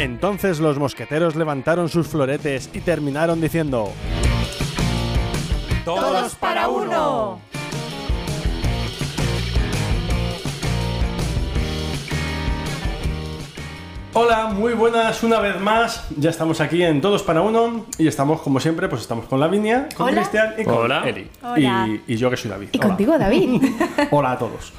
Entonces los mosqueteros levantaron sus floretes y terminaron diciendo... ¡Todos para uno! Hola, muy buenas una vez más. Ya estamos aquí en Todos para Uno y estamos, como siempre, pues estamos con Lavinia, con. Cristian y con Hola. Eli. Hola. Y, y yo que soy David. Y Hola. contigo, David. Hola a todos.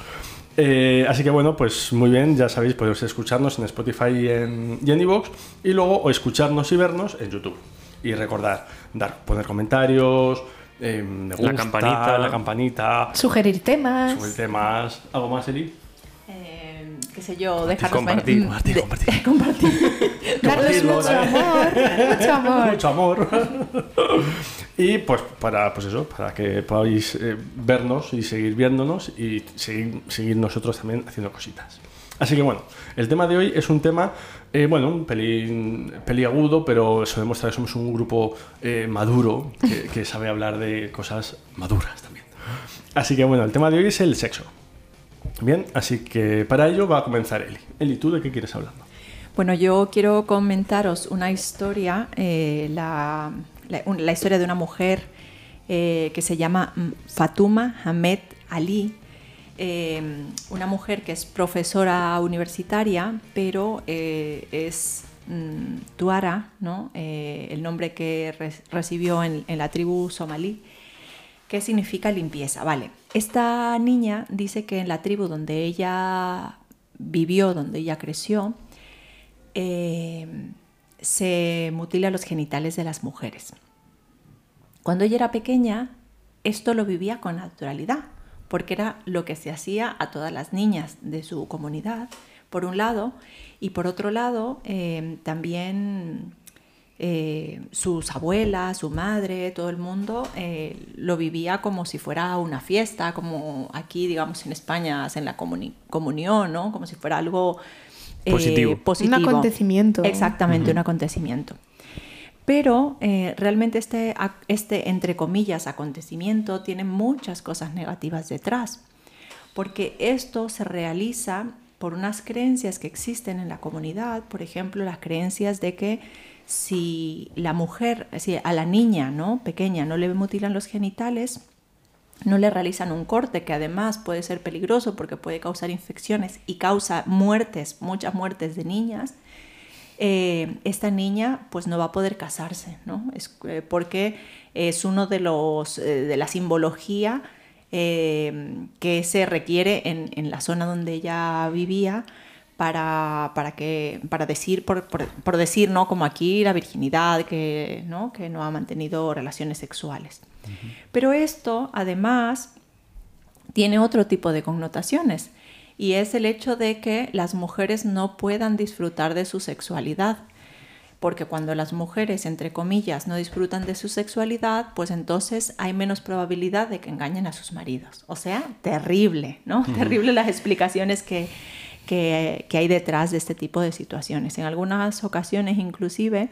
Eh, así que bueno, pues muy bien, ya sabéis, podéis escucharnos en Spotify y en, y en iVoox, y luego o escucharnos y vernos en YouTube. Y recordar, dar, poner comentarios, eh, me gusta, campanita. la campanita, Sugerir temas. subir temas, algo más, Eli. Qué sé yo, dejarnos compartir, compartir, compartir. compartir. Darles mucho amor. Mucho amor. Mucho amor. y pues para, pues eso, para que podáis eh, vernos y seguir viéndonos y seguir, seguir nosotros también haciendo cositas. Así que bueno, el tema de hoy es un tema, eh, bueno, un pelín, peliagudo, pero eso demuestra que somos un grupo eh, maduro que, que sabe hablar de cosas maduras también. Así que bueno, el tema de hoy es el sexo. Bien, así que para ello va a comenzar Eli. Eli, ¿tú de qué quieres hablar? Bueno, yo quiero comentaros una historia, eh, la, historia de una mujer eh, que se llama mm, Fatuma Hamed Ali, eh, una mujer que es profesora universitaria, pero es mm, tuara, ¿no? El nombre que re- recibió en la tribu somalí. ¿Qué significa limpieza? Vale, esta niña dice que en la tribu donde ella vivió, donde ella creció, eh, se mutila los genitales de las mujeres. Cuando ella era pequeña, esto lo vivía con naturalidad, porque era lo que se hacía a todas las niñas de su comunidad, por un lado, y por otro lado, eh, también eh, sus abuelas, su madre, todo el mundo eh, lo vivía como si fuera una fiesta, como aquí, digamos, en España hacen la comuni- comunión, ¿no? Como si fuera algo eh, Positivo. positivo. Un acontecimiento. Exactamente, un acontecimiento. Pero eh, realmente este, este, entre comillas, acontecimiento tiene muchas cosas negativas detrás, porque esto se realiza por unas creencias que existen en la comunidad, por ejemplo, las creencias de que si la mujer, si a la niña ¿no? pequeña no le mutilan los genitales, no le realizan un corte que además puede ser peligroso porque puede causar infecciones y causa muertes, muchas muertes de niñas, eh, esta niña pues no va a poder casarse, ¿no? Es, eh, porque es uno de los eh, de la simbología eh, que se requiere en, en la zona donde ella vivía para, para, que, para decir, por, por- por decir, ¿no? Como aquí la virginidad, que no, que no ha mantenido relaciones sexuales. Pero esto, además, tiene otro tipo de connotaciones y es el hecho de que las mujeres no puedan disfrutar de su sexualidad. Porque cuando las mujeres, entre comillas, no disfrutan de su sexualidad, pues entonces hay menos probabilidad de que engañen a sus maridos. O sea, terrible, ¿no? Terrible las explicaciones que, que, hay detrás de este tipo de situaciones. En algunas ocasiones, inclusive,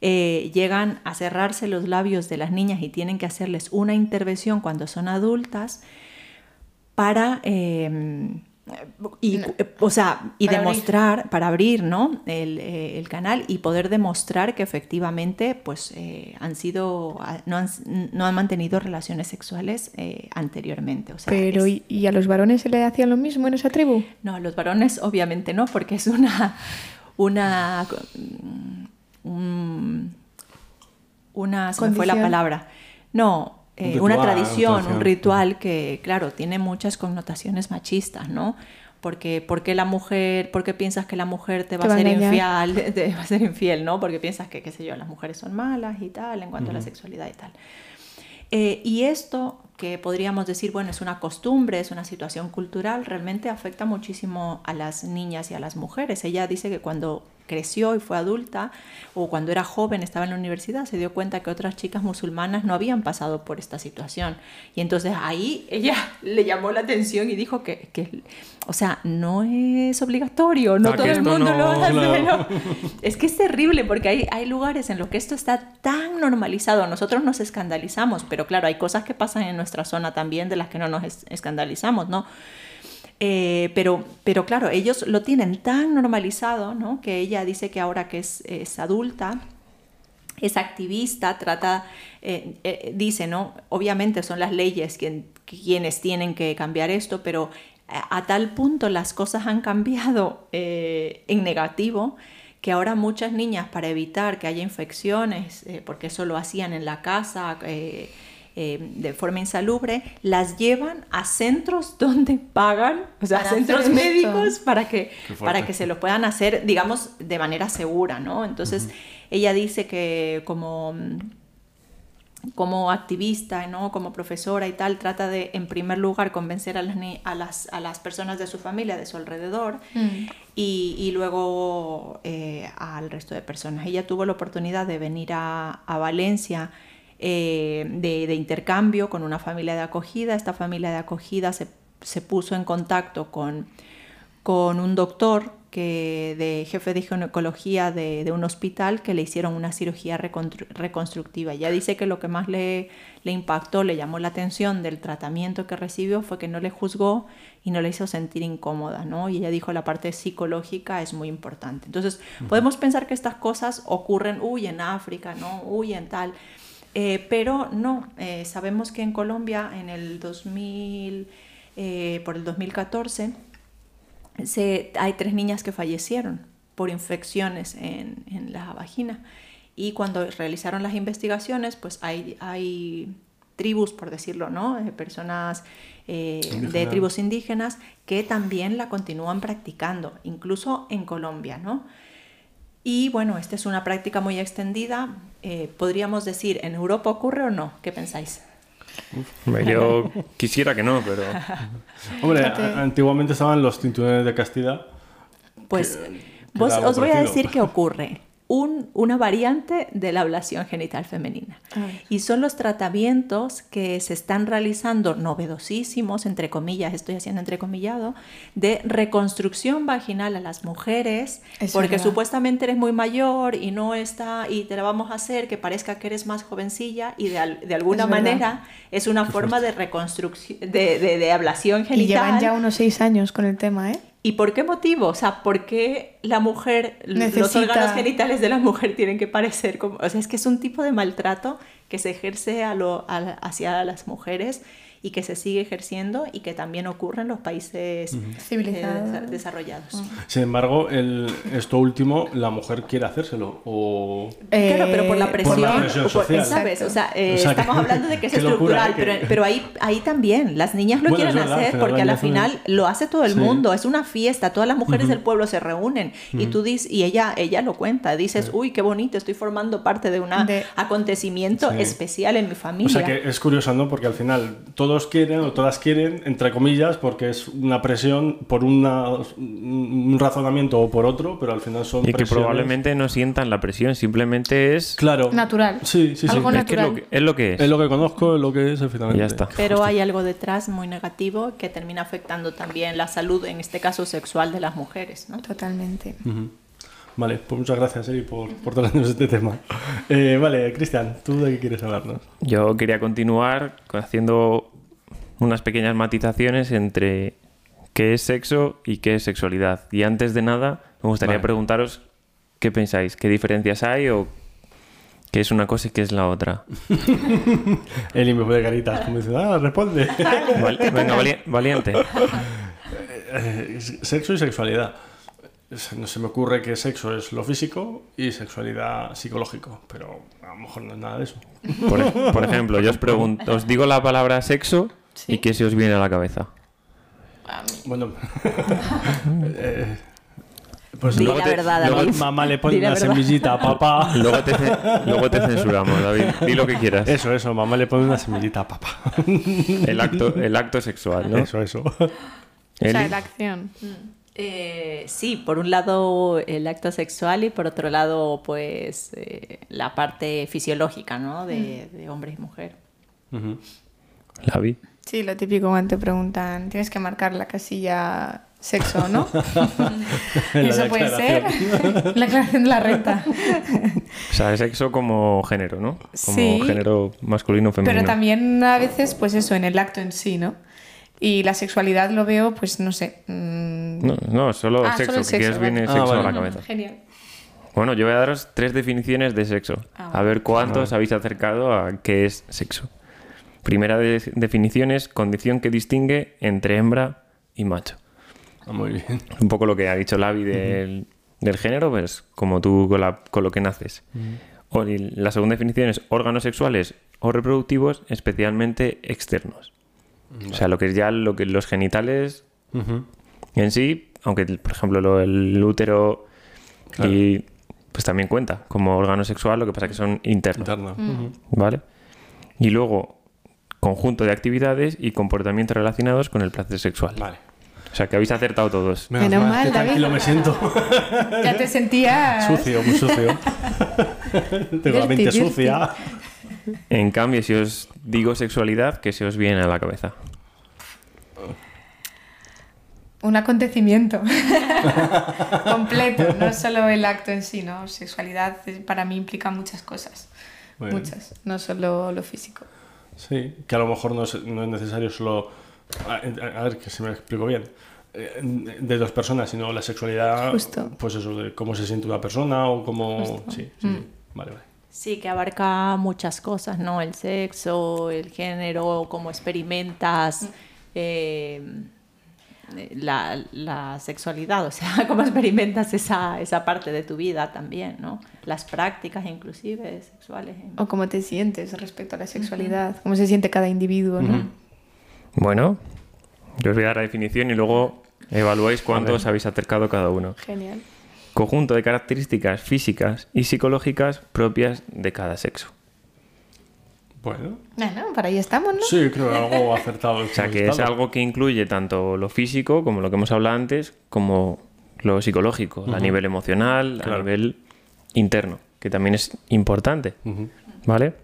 eh, llegan a cerrarse los labios de las niñas y tienen que hacerles una intervención cuando son adultas para eh, y, eh, o sea, y Para abrir. demostrar, para abrir ¿no? el, eh, el canal y poder demostrar que efectivamente pues, eh, han sido, ah, no han, no han mantenido relaciones sexuales eh, anteriormente. O sea, Pero, es- ¿y, a los varones se le hacían lo mismo en esa tribu? no, a los varones obviamente no, porque es una, una, mm, un- una, se me fue la palabra, no, eh, Un una ritual, tradición, tradición. un ritual que, claro, tiene muchas connotaciones machistas, ¿no? Porque, porque la mujer, porque piensas que la mujer te va Te a ser infiel, te va a ser infiel, ¿no? Porque piensas que, qué sé yo, las mujeres son malas y tal, en cuanto a la sexualidad y tal. Eh, y esto, que podríamos decir, bueno, es una costumbre, es una situación cultural, realmente afecta muchísimo a las niñas y a las mujeres. Ella dice que cuando creció y fue adulta o cuando era joven, estaba en la universidad, se dio cuenta que otras chicas musulmanas no habían pasado por esta situación. Y entonces ahí ella le llamó la atención y dijo que, que o sea, no es obligatorio, no Ah, todo el mundo no, lo hace. claro. Es que es terrible porque hay, hay lugares en los que esto está tan normalizado. Nosotros nos escandalizamos, pero claro, hay cosas que pasan en nuestra zona también de las que no nos es- escandalizamos, ¿no? Eh, pero, pero claro, ellos lo tienen tan normalizado, ¿no? Que ella dice que ahora que es, es adulta, es activista, trata, eh, eh, dice, ¿no? Obviamente son las leyes quien- quienes tienen que cambiar esto, pero a, tal punto las cosas han cambiado en negativo que ahora muchas niñas para evitar que haya infecciones, porque eso lo hacían en la casa, eh, de forma insalubre, las llevan a centros donde pagan, o sea, Para centros médicos para que, para que se lo puedan hacer, digamos, de manera segura, ¿no? Entonces, ella dice que como, como activista, ¿no? Como profesora y tal, trata de, en primer lugar, convencer a las, a las, a las personas de su familia, de su alrededor, Mm. y, y luego eh, al resto de personas. Ella tuvo la oportunidad de venir a, a Valencia eh, de, de intercambio con una familia de acogida. Esta familia de acogida se, se puso en contacto con, con un doctor que de jefe de ginecología de, de un hospital que le hicieron una cirugía reconstructiva. Ella dice que lo que más le, le impactó, le llamó la atención del tratamiento que recibió fue que no le juzgó y no le hizo sentir incómoda, ¿no? Y ella dijo la parte psicológica es muy importante. Entonces, podemos pensar que estas cosas ocurren, uy, en África, ¿no? Uy, en tal. Eh, pero no, eh, sabemos que en Colombia en el 2000, eh, por el 2014, se, hay tres niñas que fallecieron por infecciones en, en la vagina. Y cuando realizaron las investigaciones, pues hay, hay tribus, por decirlo, ¿no? De personas eh, de tribus indígenas que también la continúan practicando, incluso en Colombia, ¿no? Y bueno, esta es una práctica muy extendida. Eh, podríamos decir, ¿en Europa ocurre o no? ¿Qué pensáis? Hombre, Yo quisiera que no, pero Hombre, antiguamente estaban los cinturones de castidad. Pues que vos- os voy a decir que ocurre. Un- una variante de la ablación genital femenina. Y son los tratamientos que se están realizando, novedosísimos, entre comillas, estoy haciendo entrecomillado, de reconstrucción vaginal a las mujeres, Es porque verdad. supuestamente eres muy mayor y no está, y te la vamos a hacer que parezca que eres más jovencilla, y de, al- de alguna Es verdad. manera es una forma de reconstrucción, de, de- de ablación genital. Y llevan ya unos seis años con el tema, ¿eh? ¿Y por qué motivo? O sea, ¿por qué la mujer, los órganos genitales de la mujer tienen que parecer como... O sea, es que es un tipo de maltrato que se ejerce a lo- a- hacia las mujeres y que se sigue ejerciendo y que también ocurre en los países eh, Civilizados. desa- desarrollados. Sin embargo, el, esto último, la mujer quiere hacérselo. O... Claro, pero por la Eh, presión, Por la presión social. ¿sabes? O sea, eh, O sea, que- estamos hablando de que es locura, estructural, ¿eh? Que- pero, pero ahí, ahí también las niñas lo Bueno, quieren verdad, hacer al porque a final final lo hace todo el Sí. mundo, es una fiesta, todas las mujeres del pueblo se reúnen y tú dices, y ella, ella lo cuenta, dices, uy, qué bonito, estoy formando parte de un De- acontecimiento Sí. especial en mi familia. O sea que es curioso, ¿no? Porque al final todos quieren o todas quieren, entre comillas, porque es una presión por una, un razonamiento o por otro, pero al final son y que probablemente no sientan la presión, simplemente es, Claro. Natural. Sí, sí, sí. Algo es, que es lo que es. lo que es. Es lo que conozco, es lo que es, finalmente. Ya está. Pero hay algo detrás muy negativo que termina afectando también la salud, en este caso sexual, de las mujeres, ¿no? Totalmente. Vale, pues muchas gracias, Eri, por, por traernos este tema. Eh, vale, Cristian, ¿tú de qué quieres hablarnos? Yo quería continuar con- haciendo unas pequeñas matizaciones entre qué es sexo y qué es sexualidad. Y antes de nada, me gustaría Vale. preguntaros qué pensáis, qué diferencias hay o qué es una cosa y qué es la otra. Eli me pone caritas, como diciendo, ah, responde. Val- Venga, vali- valiente. Eh, sexo y sexualidad. Se- No se me ocurre que sexo es lo físico y sexualidad psicológico, pero a lo mejor no es nada de eso. Por, ej- por ejemplo, yo os pregunto, os digo la palabra sexo y qué se os viene a la cabeza. Bueno, eh, pues Di luego la te- verdad, luego David. mamá le pone Di una semillita a papá. Luego te, ce- luego te censuramos, David. Di lo que quieras. Eso, eso, mamá le pone una semillita a papá. El acto, el acto sexual, ¿no? Eso, eso. O sea, la acción. Eh, sí, por un lado el acto sexual y por otro lado pues eh, la parte fisiológica, ¿no? De, de hombre y mujer. La vi. Sí, lo típico cuando te preguntan, tienes que marcar la casilla sexo, ¿no? Eso puede ser la aclaración de la renta. O sea, sexo como género, ¿no? Como Sí. género masculino o femenino. Pero también a veces, pues eso, en el acto en sí, ¿no? Y la sexualidad lo veo, pues no sé. mm, No, no, solo Ah, sexo, solo el que sexo, quieres viene sexo Ah, a la vale. cabeza. Genial. Bueno, yo voy a daros tres definiciones de sexo. Ah, A ver cuántos habéis acercado a qué es sexo. Primera de- definición es condición que distingue entre hembra y macho. Ah, Muy bien. Un poco lo que ha dicho Lavi del, del género, pues como tú con, la- con lo que naces. O- y la segunda definición es órganos sexuales o reproductivos, especialmente externos. O sea, lo que es ya lo que los genitales en sí, aunque por ejemplo lo- el útero Claro. y pues también cuenta como órgano sexual, lo que pasa que son internos, Interno. Ujú. ¿vale? Y luego conjunto de actividades y comportamientos relacionados con el placer sexual. Vale. O sea, que habéis acertado todos. Menos Menos mal, mal, qué David. tranquilo me siento. Ya te sentías. sucio, muy sucio. Tengo la mente sucia. En cambio, si os digo sexualidad, ¿qué se os viene a la cabeza? Un acontecimiento completo, no solo el acto en sí, ¿no? Sexualidad eh, para mí implica muchas cosas, muchas, no solo lo físico. Sí, que a lo mejor no es, no es necesario solo. A, ver, que se me explico bien. Eh, De dos personas, sino la sexualidad. Justo. Pues eso, de cómo se siente una persona o cómo. Justo. Sí, sí, sí. Vale, vale. Sí, que abarca muchas cosas, ¿no? El sexo, el género, cómo experimentas eh, la, la sexualidad, o sea, cómo experimentas esa, esa parte de tu vida también, ¿no? Las prácticas inclusive sexuales. O cómo te sientes respecto a la sexualidad, cómo se siente cada individuo, ¿no? Bueno, yo os voy a dar la definición y luego evaluáis cuántos habéis acercado cada uno. Genial. Conjunto de características físicas y psicológicas propias de cada sexo. Bueno. Bueno, para ahí estamos, ¿no? Sí, creo que algo acertado. O sea, que es algo que incluye tanto lo físico, como lo que hemos hablado antes, como lo psicológico, a nivel emocional, a nivel interno, que también es importante. ¿Vale?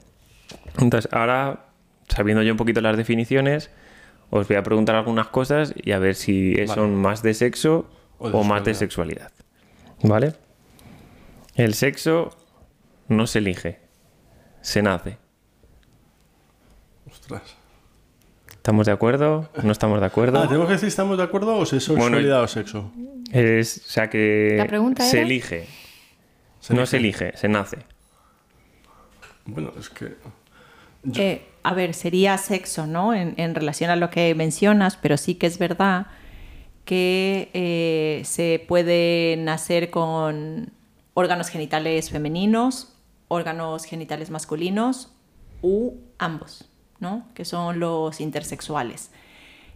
Entonces, ahora, sabiendo yo un poquito las definiciones, os voy a preguntar algunas cosas y a ver si Vale. son más de sexo O más de sexualidad. ¿Vale? El sexo no se elige, se nace. Ostras. ¿Estamos de acuerdo? ¿No estamos de acuerdo? Ah, ¿tenemos que decir si estamos de acuerdo o si es Bueno, sexualidad o sexo? Es, o sea que La pregunta se era- elige. ¿Se no se elige? elige, se nace. Bueno, es que. Eh, a ver, sería sexo, ¿no? En, en relación a lo que mencionas, pero sí que es verdad que eh, se puede nacer con órganos genitales femeninos, órganos genitales masculinos u ambos, ¿no? Que son los intersexuales,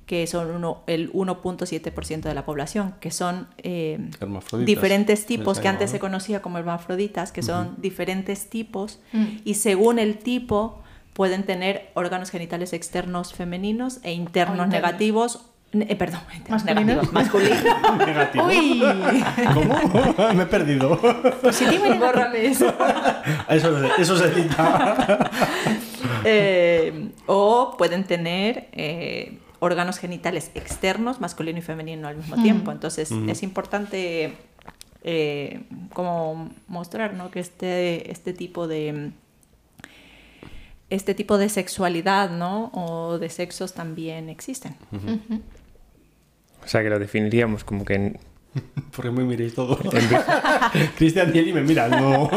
que son uno, el 1.7% de la población, que son eh, diferentes tipos que antes se ¿no? conocía como hermafroditas, que son diferentes tipos Mm. y según el tipo pueden tener órganos genitales externos femeninos e internos negativos, eh, perdón, internos ¿Masculinos? negativos, masculinos. Negativo. Uy, ¿Cómo? Me he perdido. positivo y negativo. Bórrame eso. Eso, se- eso se edita. Eh, o pueden tener eh, órganos genitales externos, masculino y femenino al mismo tiempo. Entonces es importante eh, como mostrar ¿no? que este, este tipo de este tipo de sexualidad ¿no? o de sexos también existen. O sea que lo definiríamos como que en- Porque me miréis todo. Cristian y me miran, no.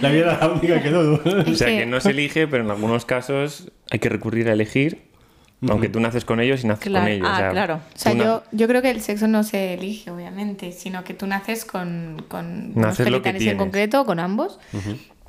La vida era la única que no. o sea que no se elige, pero en algunos casos hay que recurrir a elegir, aunque tú naces con ellos y naces Claro. con ellos. Ah, o sea, claro. O sea, yo, yo creo que el sexo no se elige, obviamente, sino que tú naces con, con unos Naces lo que en concreto, con ambos.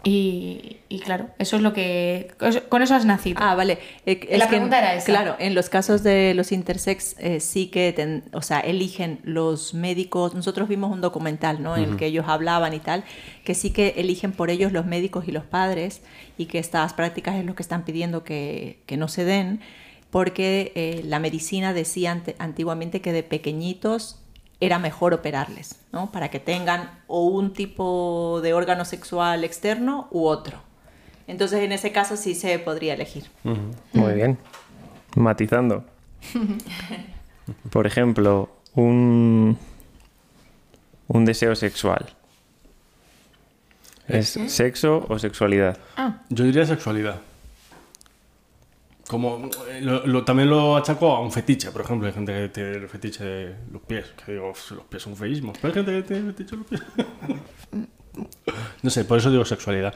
y, y claro, eso es lo que... Con eso has nacido. Ah, vale. Eh, es La que, pregunta era esa. Claro, en los casos de los intersex eh, sí que, ten- o sea, eligen los médicos. Nosotros vimos un documental, ¿no? En el que ellos hablaban y tal, que sí que eligen por ellos los médicos y los padres y que estas prácticas es lo que están pidiendo que, que no se den, porque eh, la medicina decía ante- antiguamente que de pequeñitos era mejor operarles, ¿no? Para que tengan o un tipo de órgano sexual externo u otro. Entonces, en ese caso sí se podría elegir. Muy bien. Matizando. Por ejemplo, un, un deseo sexual. ¿Es sexo o sexualidad? Ah, Yo diría sexualidad. Como eh, lo- lo- también lo achaco a un fetiche, por ejemplo, hay gente que tiene el fetiche de los pies, que digo, "Uf, los pies son feísimos, pero hay gente que tiene el fetiche de los pies. no sé, por eso digo sexualidad.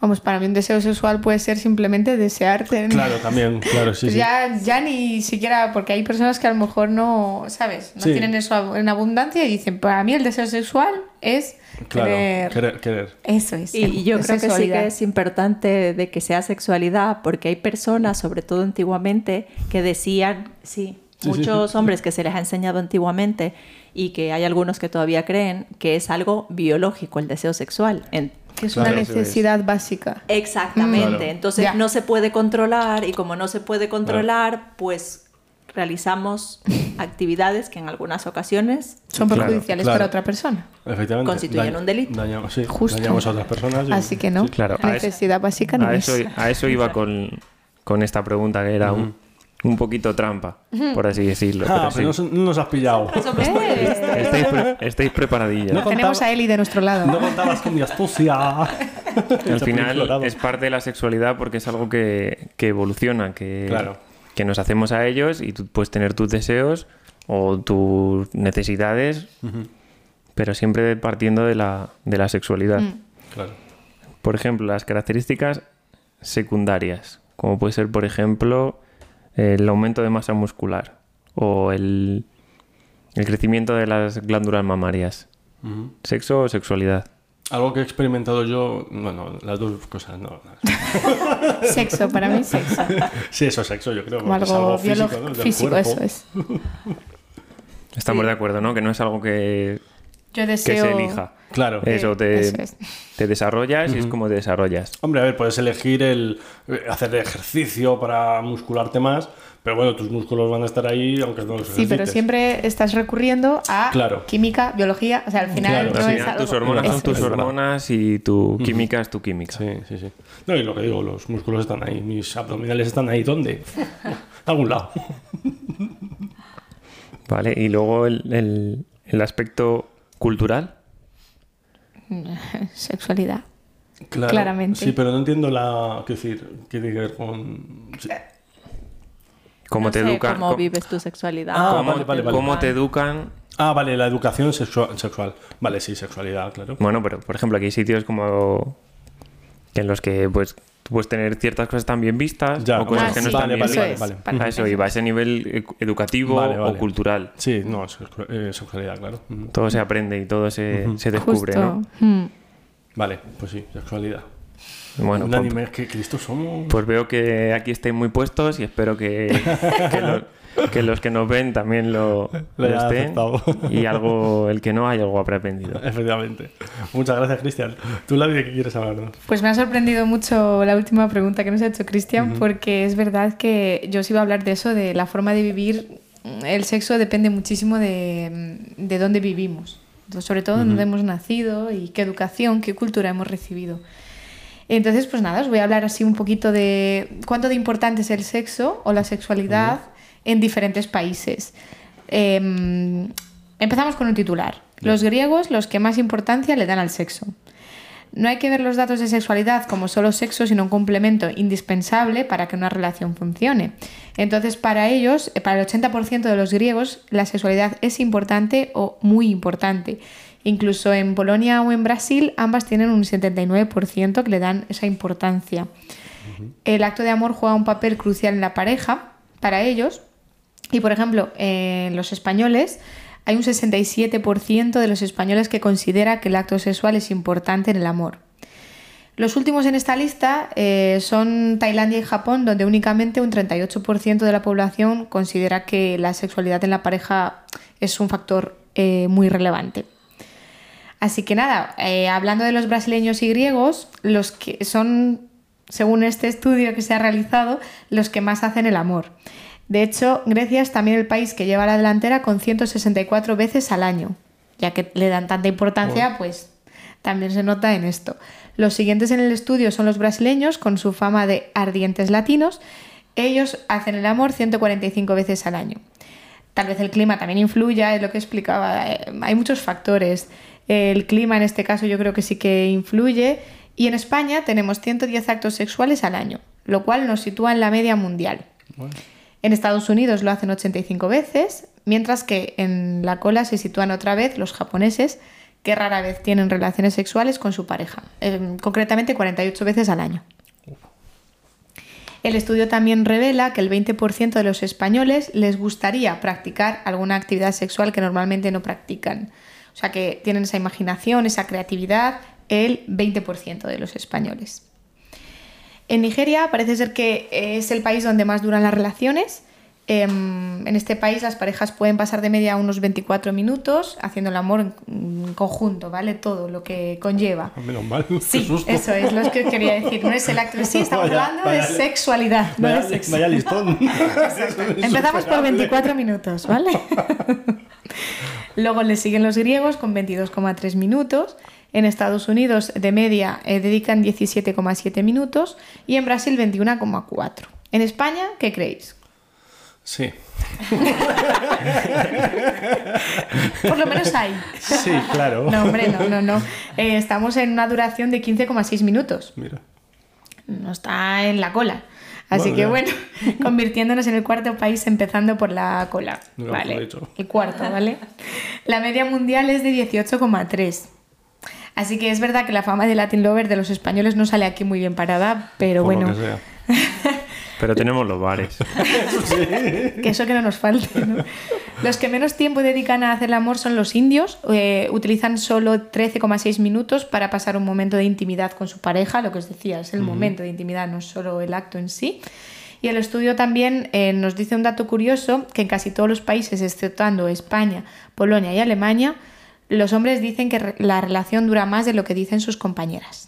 Vamos, para mí un deseo sexual puede ser simplemente desearte. Claro, también, claro, sí, sí. Ya, ya ni siquiera, porque hay personas que a lo mejor no, ¿sabes? No Sí. tienen eso en abundancia y dicen, para mí el deseo sexual es Claro, querer- querer, querer. Eso es. Y yo es creo que sí que es importante de que sea sexualidad, porque hay personas, sobre todo antiguamente, que decían, sí, Sí, sí, muchos sí. hombres que se les ha enseñado antiguamente y que hay algunos que todavía creen que es algo biológico el deseo sexual. En- Que es Claro, una es. necesidad básica. Exactamente. Claro. Entonces Ya. no se puede controlar y como no se puede controlar, pues realizamos actividades que en algunas ocasiones Son perjudiciales claro. para otra persona. Efectivamente. Constituyen un delito. Dañamos, sí, Justo. dañamos a otras personas. y- Así que no. sí. Claro, a Necesidad básica no A es. eso, a eso iba con, con esta pregunta, que era un, un poquito trampa, por así decirlo. Ah, pero pero sí. no, no nos has pillado. ¡Eh! estáis, pre- estáis preparadillas. No Tenemos a Eli de nuestro lado. No contabas con mi astucia. Al final es parte de la sexualidad porque es algo que, que evoluciona, que, Claro. que nos hacemos a ellos y tú puedes tener tus deseos o tus necesidades, pero siempre partiendo de la, de la sexualidad. Mm. Claro. Por ejemplo, las características secundarias, como puede ser, por ejemplo, el aumento de masa muscular o el, el crecimiento de las glándulas mamarias. ¿Sexo o sexualidad? Algo que he experimentado yo, bueno, las dos cosas, no. Sexo, para mí sexo. Sí, eso es sexo, yo creo. Como porque es algo físico, biológico, ¿no? Del físico, cuerpo. eso es. Estamos Sí. de acuerdo, ¿no? Que no es algo que, Yo que deseo. se elija. Claro. Eso, te, eso es. te desarrollas y es como te desarrollas. Hombre, a ver, puedes elegir el eh, hacer ejercicio para muscularte más, pero bueno, tus músculos van a estar ahí aunque no los Sí, pero ejercites. siempre estás recurriendo a Claro. química, biología. O sea, al final Claro. no Al es final, algo. tus hormonas son tus hormonas y tu química es tu química. Sí, sí, sí. No, y lo que digo, los músculos están ahí, mis abdominales están ahí, ¿dónde? A algún lado. Vale, y luego el, el- el aspecto cultural. Sexualidad. Claro, Claramente. Sí, pero no entiendo la. ¿Qué decir? ¿Qué tiene que ver con.? sí. Cómo no te sé educan. cómo vives tu sexualidad. Ah, cómo, vale, vale, vale. cómo te educan. Ah, vale, la educación sexua- sexual. Vale, sí, sexualidad, claro. Bueno, pero por ejemplo, aquí hay sitios como. que en los que pues tú puedes tener ciertas cosas tan bien vistas Ya, o cosas Ah, que no están vale, bien vale, eso vale, vale. Para- A eso iba, a ese nivel edu- educativo Vale, vale. o cultural. Sí, no, eh, sexualidad, claro. Todo se aprende y todo se, se descubre, Justo. ¿no? Mm. Vale, pues sí, sexualidad. Bueno, Un pues, que Cristo somos. pues veo que aquí estáis muy puestos y espero que, que, lo- que los que nos ven también lo, Lo estén. Y algo, el que no, hay algo habrá aprendido. Efectivamente. Muchas gracias, Cristian. ¿Tú, Lavi, de qué quieres hablarnos? Pues me ha sorprendido mucho la última pregunta que nos ha hecho Cristian, porque es verdad que yo os iba a hablar de eso, de la forma de vivir. El sexo depende muchísimo de, de dónde vivimos, sobre todo dónde hemos nacido y qué educación, qué cultura hemos recibido. Entonces, pues nada, os voy a hablar así un poquito de cuánto de importante es el sexo o la sexualidad en diferentes países. Em, empezamos con un titular. Los griegos, los que más importancia le dan al sexo. No hay que ver los datos de sexualidad como solo sexo, sino un complemento indispensable para que una relación funcione. Entonces, para ellos, eh, para el 80% de los griegos, la sexualidad es importante o muy importante. Incluso en Polonia o en Brasil, ambas tienen un 79% que le dan esa importancia. El acto de amor juega un papel crucial en la pareja para ellos. Y, por ejemplo, en los españoles hay un 67% de los españoles que considera que el acto sexual es importante en el amor. Los últimos en esta lista eh, son Tailandia y Japón, donde únicamente un 38% de la población considera que la sexualidad en la pareja es un factor eh, muy relevante. Así que nada, eh, hablando de los brasileños y griegos, los que son, según este estudio que se ha realizado, los que más hacen el amor. De hecho, Grecia es también el país que lleva la delantera con 164 veces al año. Ya que le dan tanta importancia, pues también se nota en esto. Los siguientes en el estudio son los brasileños, con su fama de ardientes latinos. Ellos hacen el amor 145 veces al año. Tal vez el clima también influya, es lo que explicaba. eh, Hay muchos factores. El clima en este caso yo creo que sí que influye. Y en España tenemos 110 actos sexuales al año. lo cual nos sitúa en la media mundial. En Estados Unidos lo hacen 85 veces, mientras que en la cola se sitúan otra vez los japoneses, que rara vez tienen relaciones sexuales con su pareja, eh, concretamente 48 veces al año. El estudio también revela que el 20% de los españoles les gustaría practicar alguna actividad sexual que normalmente no practican. O sea que tienen esa imaginación, esa creatividad, el 20% de los españoles. En Nigeria parece ser que es el país donde más duran las relaciones. Em, en este país las parejas pueden pasar de media unos 24 minutos haciendo el amor en conjunto, ¿vale? Todo lo que conlleva. Ah, Menos mal. Sí, eso es lo que quería decir. No es el acto sí, estamos Vaya- hablando vaya- de sexualidad, no Vaya, de sexo. vaya listón. Empezamos por 24 minutos, ¿vale? Luego le siguen los griegos con 22,3 minutos. En Estados Unidos de media eh, dedican 17,7 minutos y en Brasil 21,4. En España, ¿qué creéis? Sí, Por lo menos hay. sí, claro. No, hombre, no, no, no. Eh, estamos en una duración de 15,6 minutos. Mira. No está en la cola. Así que bueno, convirtiéndonos en el cuarto país empezando por la cola. No vale. El cuarto, ¿vale? La media mundial es de 18,3. Así que es verdad que la fama de Latin Lover de los españoles no sale aquí muy bien parada, pero Por lo bueno, que sea. Pero tenemos los bares. que eso que no nos falte. ¿no? Los que menos tiempo dedican a hacer el amor son los indios. eh, utilizan solo 13,6 minutos para pasar un momento de intimidad con su pareja. Lo que os decía, es el momento de intimidad, no solo el acto en sí. Y el estudio también eh, nos dice un dato curioso, que en casi todos los países, exceptuando España, Polonia y Alemania, los hombres dicen que la relación dura más de lo que dicen sus compañeras.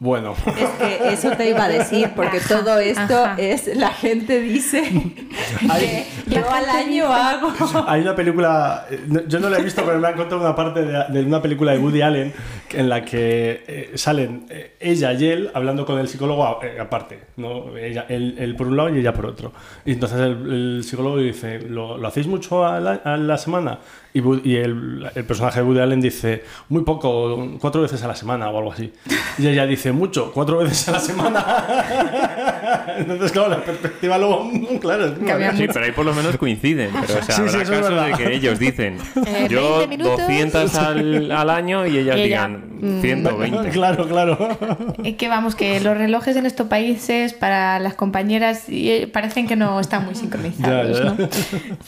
Bueno, Es que eso te iba a decir, porque todo esto ajá. es, la gente dice que yo al año hago. hay una película, eh, yo no la he visto, pero me han contado una parte de, de una película de Woody Allen en la que eh, salen eh, ella y él hablando con el psicólogo a- eh, aparte, ¿no? Ella, él, él por un lado y ella por otro. Y entonces el, el psicólogo dice, ¿lo, lo hacéis mucho a la, a la semana? Y, Woody- y el, el personaje de Woody Allen dice, muy poco, cuatro veces a la semana o algo así. Y ella dice, mucho, cuatro veces a la semana. Entonces, claro, la perspectiva luego, claro, es. Sí, pero ahí por lo menos coinciden. Pero o sea, Sí, sí, habrá casos verdad. de que ellos dicen Eh, yo 20 minutos. 200 al, al año y ellas Y ella, digan 120. Claro, claro. Es que vamos, que los relojes en estos países para las compañeras eh, parecen que no están muy sincronizados, Ya, ya. ¿no?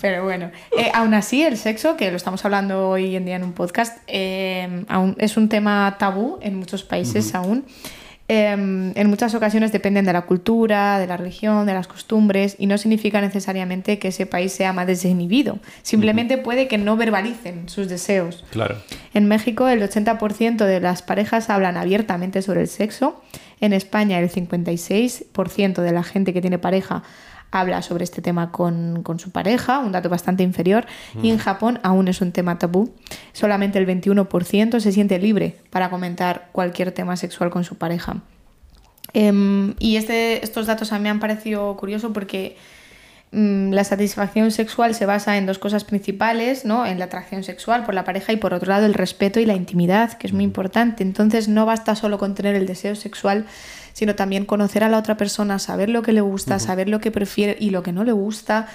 Pero bueno, eh, aún así el sexo, que lo estamos hablando hoy en día en un podcast, eh, aún es un tema tabú en muchos países aún. Eh, en muchas ocasiones dependen de la cultura, de la religión, de las costumbres y no significa necesariamente que ese país sea más desinhibido. Simplemente puede que no verbalicen sus deseos. Claro. En México el 80% de las parejas hablan abiertamente sobre el sexo. En España el 56% de la gente que tiene pareja habla sobre este tema con, con su pareja, un dato bastante inferior. Y en Japón aún es un tema tabú. Solamente el 21% se siente libre para comentar cualquier tema sexual con su pareja. Em, y este, estos datos a mí me han parecido curiosos porque mm, la satisfacción sexual se basa en dos cosas principales, ¿no? En la atracción sexual por la pareja y por otro lado el respeto y la intimidad, que es muy importante. Entonces no basta solo con tener el deseo sexual, sino también conocer a la otra persona, saber lo que le gusta, saber lo que prefiere y lo que no le gusta.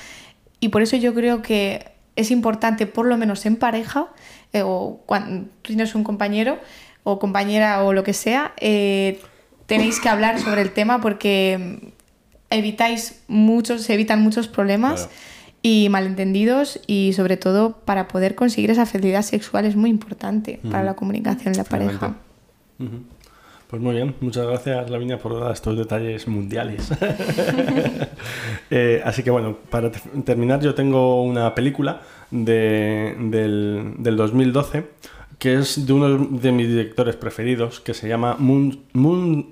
Y por eso yo creo que es importante, por lo menos en pareja, eh, o cuando tienes un compañero o compañera o lo que sea, eh, tenéis que hablar sobre el tema porque evitáis muchos, se evitan muchos problemas Claro. y malentendidos y sobre todo para poder conseguir esa felicidad sexual es muy importante para la comunicación en la pareja. Pues muy bien, muchas gracias Lavinia por dar estos detalles mundiales. Eh, así que bueno, para te- terminar yo tengo una película de- del, del 2012 que es de uno de mis directores preferidos que se llama Moon... Moon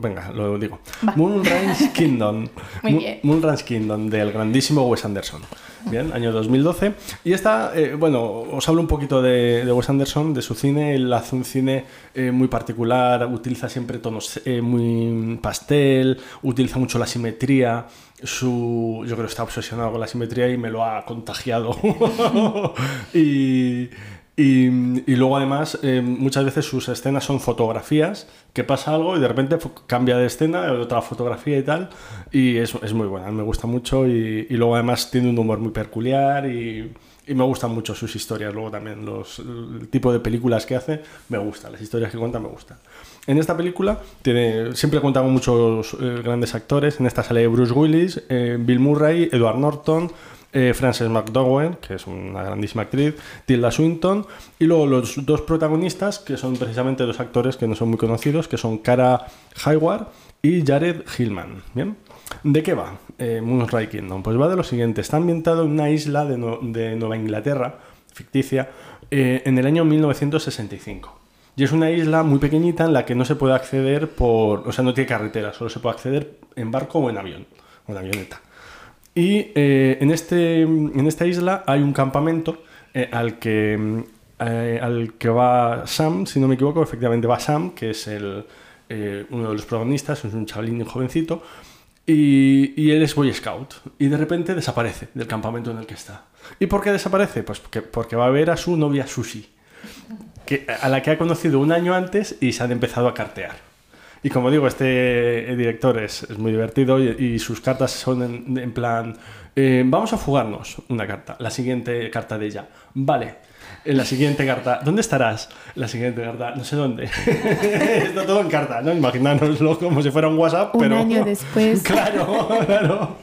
venga, lo digo. Moonrise Kingdom. Moonrise Kingdom del grandísimo Wes Anderson. Bien, año 2012. Y esta, eh, bueno, os hablo un poquito de, Wes Anderson, de su cine. Él hace un cine eh, muy particular, utiliza siempre tonos eh, muy pastel, utiliza mucho la simetría. Su, yo creo que está obsesionado con la simetría y me lo ha contagiado. y, Y, y luego además eh, muchas veces sus escenas son fotografías, que pasa algo y de repente cambia de escena, otra fotografía y tal, y es, es muy buena, me gusta mucho y, y luego además tiene un humor muy peculiar y, y me gustan mucho sus historias, luego también los, el tipo de películas que hace, me gusta, las historias que cuenta me gustan. En esta película tiene, siempre cuenta con muchos eh, grandes actores, en esta sale Bruce Willis, eh, Bill Murray, Edward Norton, eh, Frances McDormand, que es una grandísima actriz, Tilda Swinton, y luego los dos protagonistas, que son precisamente dos actores que no son muy conocidos, que son Cara Hayward y Jared Hillman. ¿Bien? ¿De qué va eh, Moonrise Kingdom? Pues va de lo siguiente, está ambientado en una isla de Nueva Inglaterra, ficticia, eh, en el año 1965. Y es una isla muy pequeñita en la que no se puede acceder por... O sea, no tiene carretera, solo se puede acceder en barco o en avión, o en avioneta. Y eh, en, este, en esta isla hay un campamento eh, al, que, eh, al que va Sam, si no me equivoco, efectivamente va Sam, que es el, eh, uno de los protagonistas, es un chavalín jovencito, y, y él es Boy Scout. Y de repente desaparece del campamento en el que está. ¿Y por qué desaparece? Pues porque, va a ver a su novia que, a la que ha conocido un año antes y se han empezado a cartear. Y como digo, este eh, director es, es muy divertido y, y sus cartas son en, en plan, eh, vamos a fugarnos, una carta. La siguiente carta de ella, vale. En la siguiente carta, ¿dónde estarás? La siguiente carta, no sé dónde. Está todo en carta, ¿no? Imaginárnoslo como si fuera un WhatsApp, Un pero... año después. Claro, claro.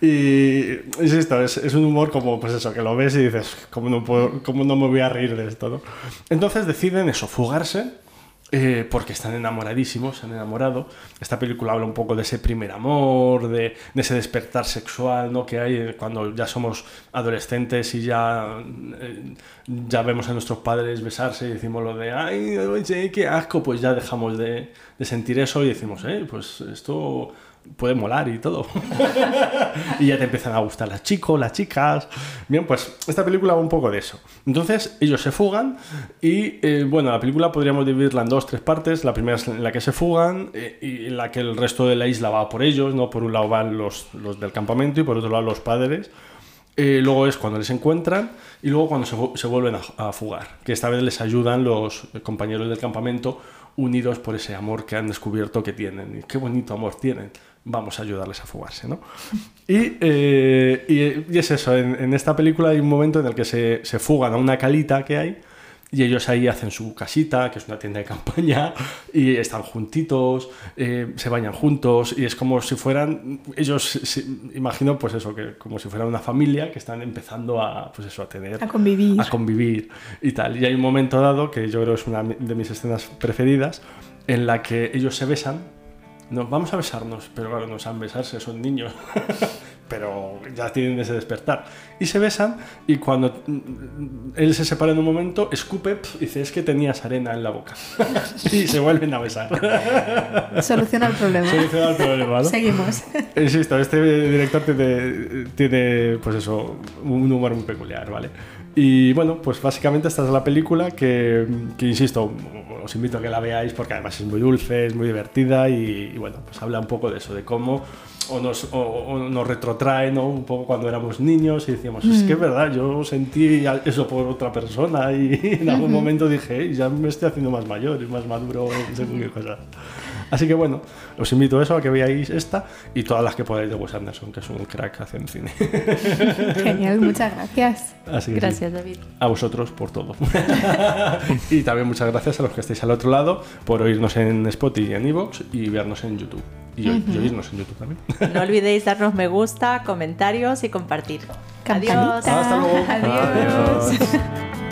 Y es esto, es, es un humor como, pues eso, que lo ves y dices, ¿cómo no, puedo, cómo no me voy a reír de esto? ¿no? Entonces deciden eso, fugarse, eh, porque están enamoradísimos, se han enamorado. Esta película habla un poco de ese primer amor, de, de ese despertar sexual ¿no? que hay cuando ya somos adolescentes y ya, eh, ya vemos a nuestros padres besarse y decimos lo de, ay, oye, qué asco, pues ya dejamos de, de sentir eso y decimos, eh, pues esto puede molar y todo. y ya te empiezan a gustar las chicos, las chicas. Bien, pues esta película va un poco de eso. Entonces ellos se fugan y eh, bueno, la película podríamos dividirla en dos, tres partes. La primera es en la que se fugan eh, y en la que el resto de la isla va por ellos, ¿no? Por un lado van los, los del campamento y por otro lado los padres. Eh, luego es cuando les encuentran y luego cuando se, vuelven a, a fugar, que esta vez les ayudan los compañeros del campamento unidos por ese amor que han descubierto que tienen. Y qué bonito amor tienen. Vamos a ayudarles a fugarse, ¿no? Y, eh, y- y es eso, en, en esta película hay un momento en el que se, se fugan a una calita que hay y ellos ahí hacen su casita, que es una tienda de campaña, y están juntitos, eh, se bañan juntos, y es como si fueran, ellos, se- imagino, pues eso, que como si fuera una familia que están empezando a, pues eso, a tener... A convivir. A convivir y tal. Y hay un momento dado, que yo creo es una de mis escenas preferidas, en la que ellos se besan, nos vamos a besarnos, pero claro, no saben besarse, son niños. pero ya tienen ese despertar. Y se besan y cuando mm, él se separa en un momento, escupe y dice, es que tenías arena en la boca. y se vuelven a besar. Soluciona el problema. Soluciona el problema, ¿no? Seguimos. Insisto, este director tiene, tiene, pues eso, un humor muy peculiar, ¿vale? Y bueno, pues básicamente esta es la película que, que, insisto, os invito a que la veáis porque además es muy dulce, es muy divertida y, y bueno, pues habla un poco de eso, de cómo o nos, o, o nos retrotrae ¿no? un poco cuando éramos niños y decíamos, es que es verdad, yo sentí eso por otra persona y en algún momento dije, "Ey, ya me estoy haciendo más mayor y más maduro, según qué cosas. Así que bueno, os invito a eso, a que veáis esta y todas las que podáis de Wes Anderson, que es un crack haciendo cine. Genial, muchas gracias. Así que sí, Gracias, David. a vosotros por todo. y también muchas gracias a los que estáis al otro lado por oírnos en Spotify y en Evox y vernos en YouTube. Y, oírnos en YouTube también. No olvidéis darnos me gusta, comentarios y compartir. Campanita. Adiós. Hasta luego. Adiós. Adiós.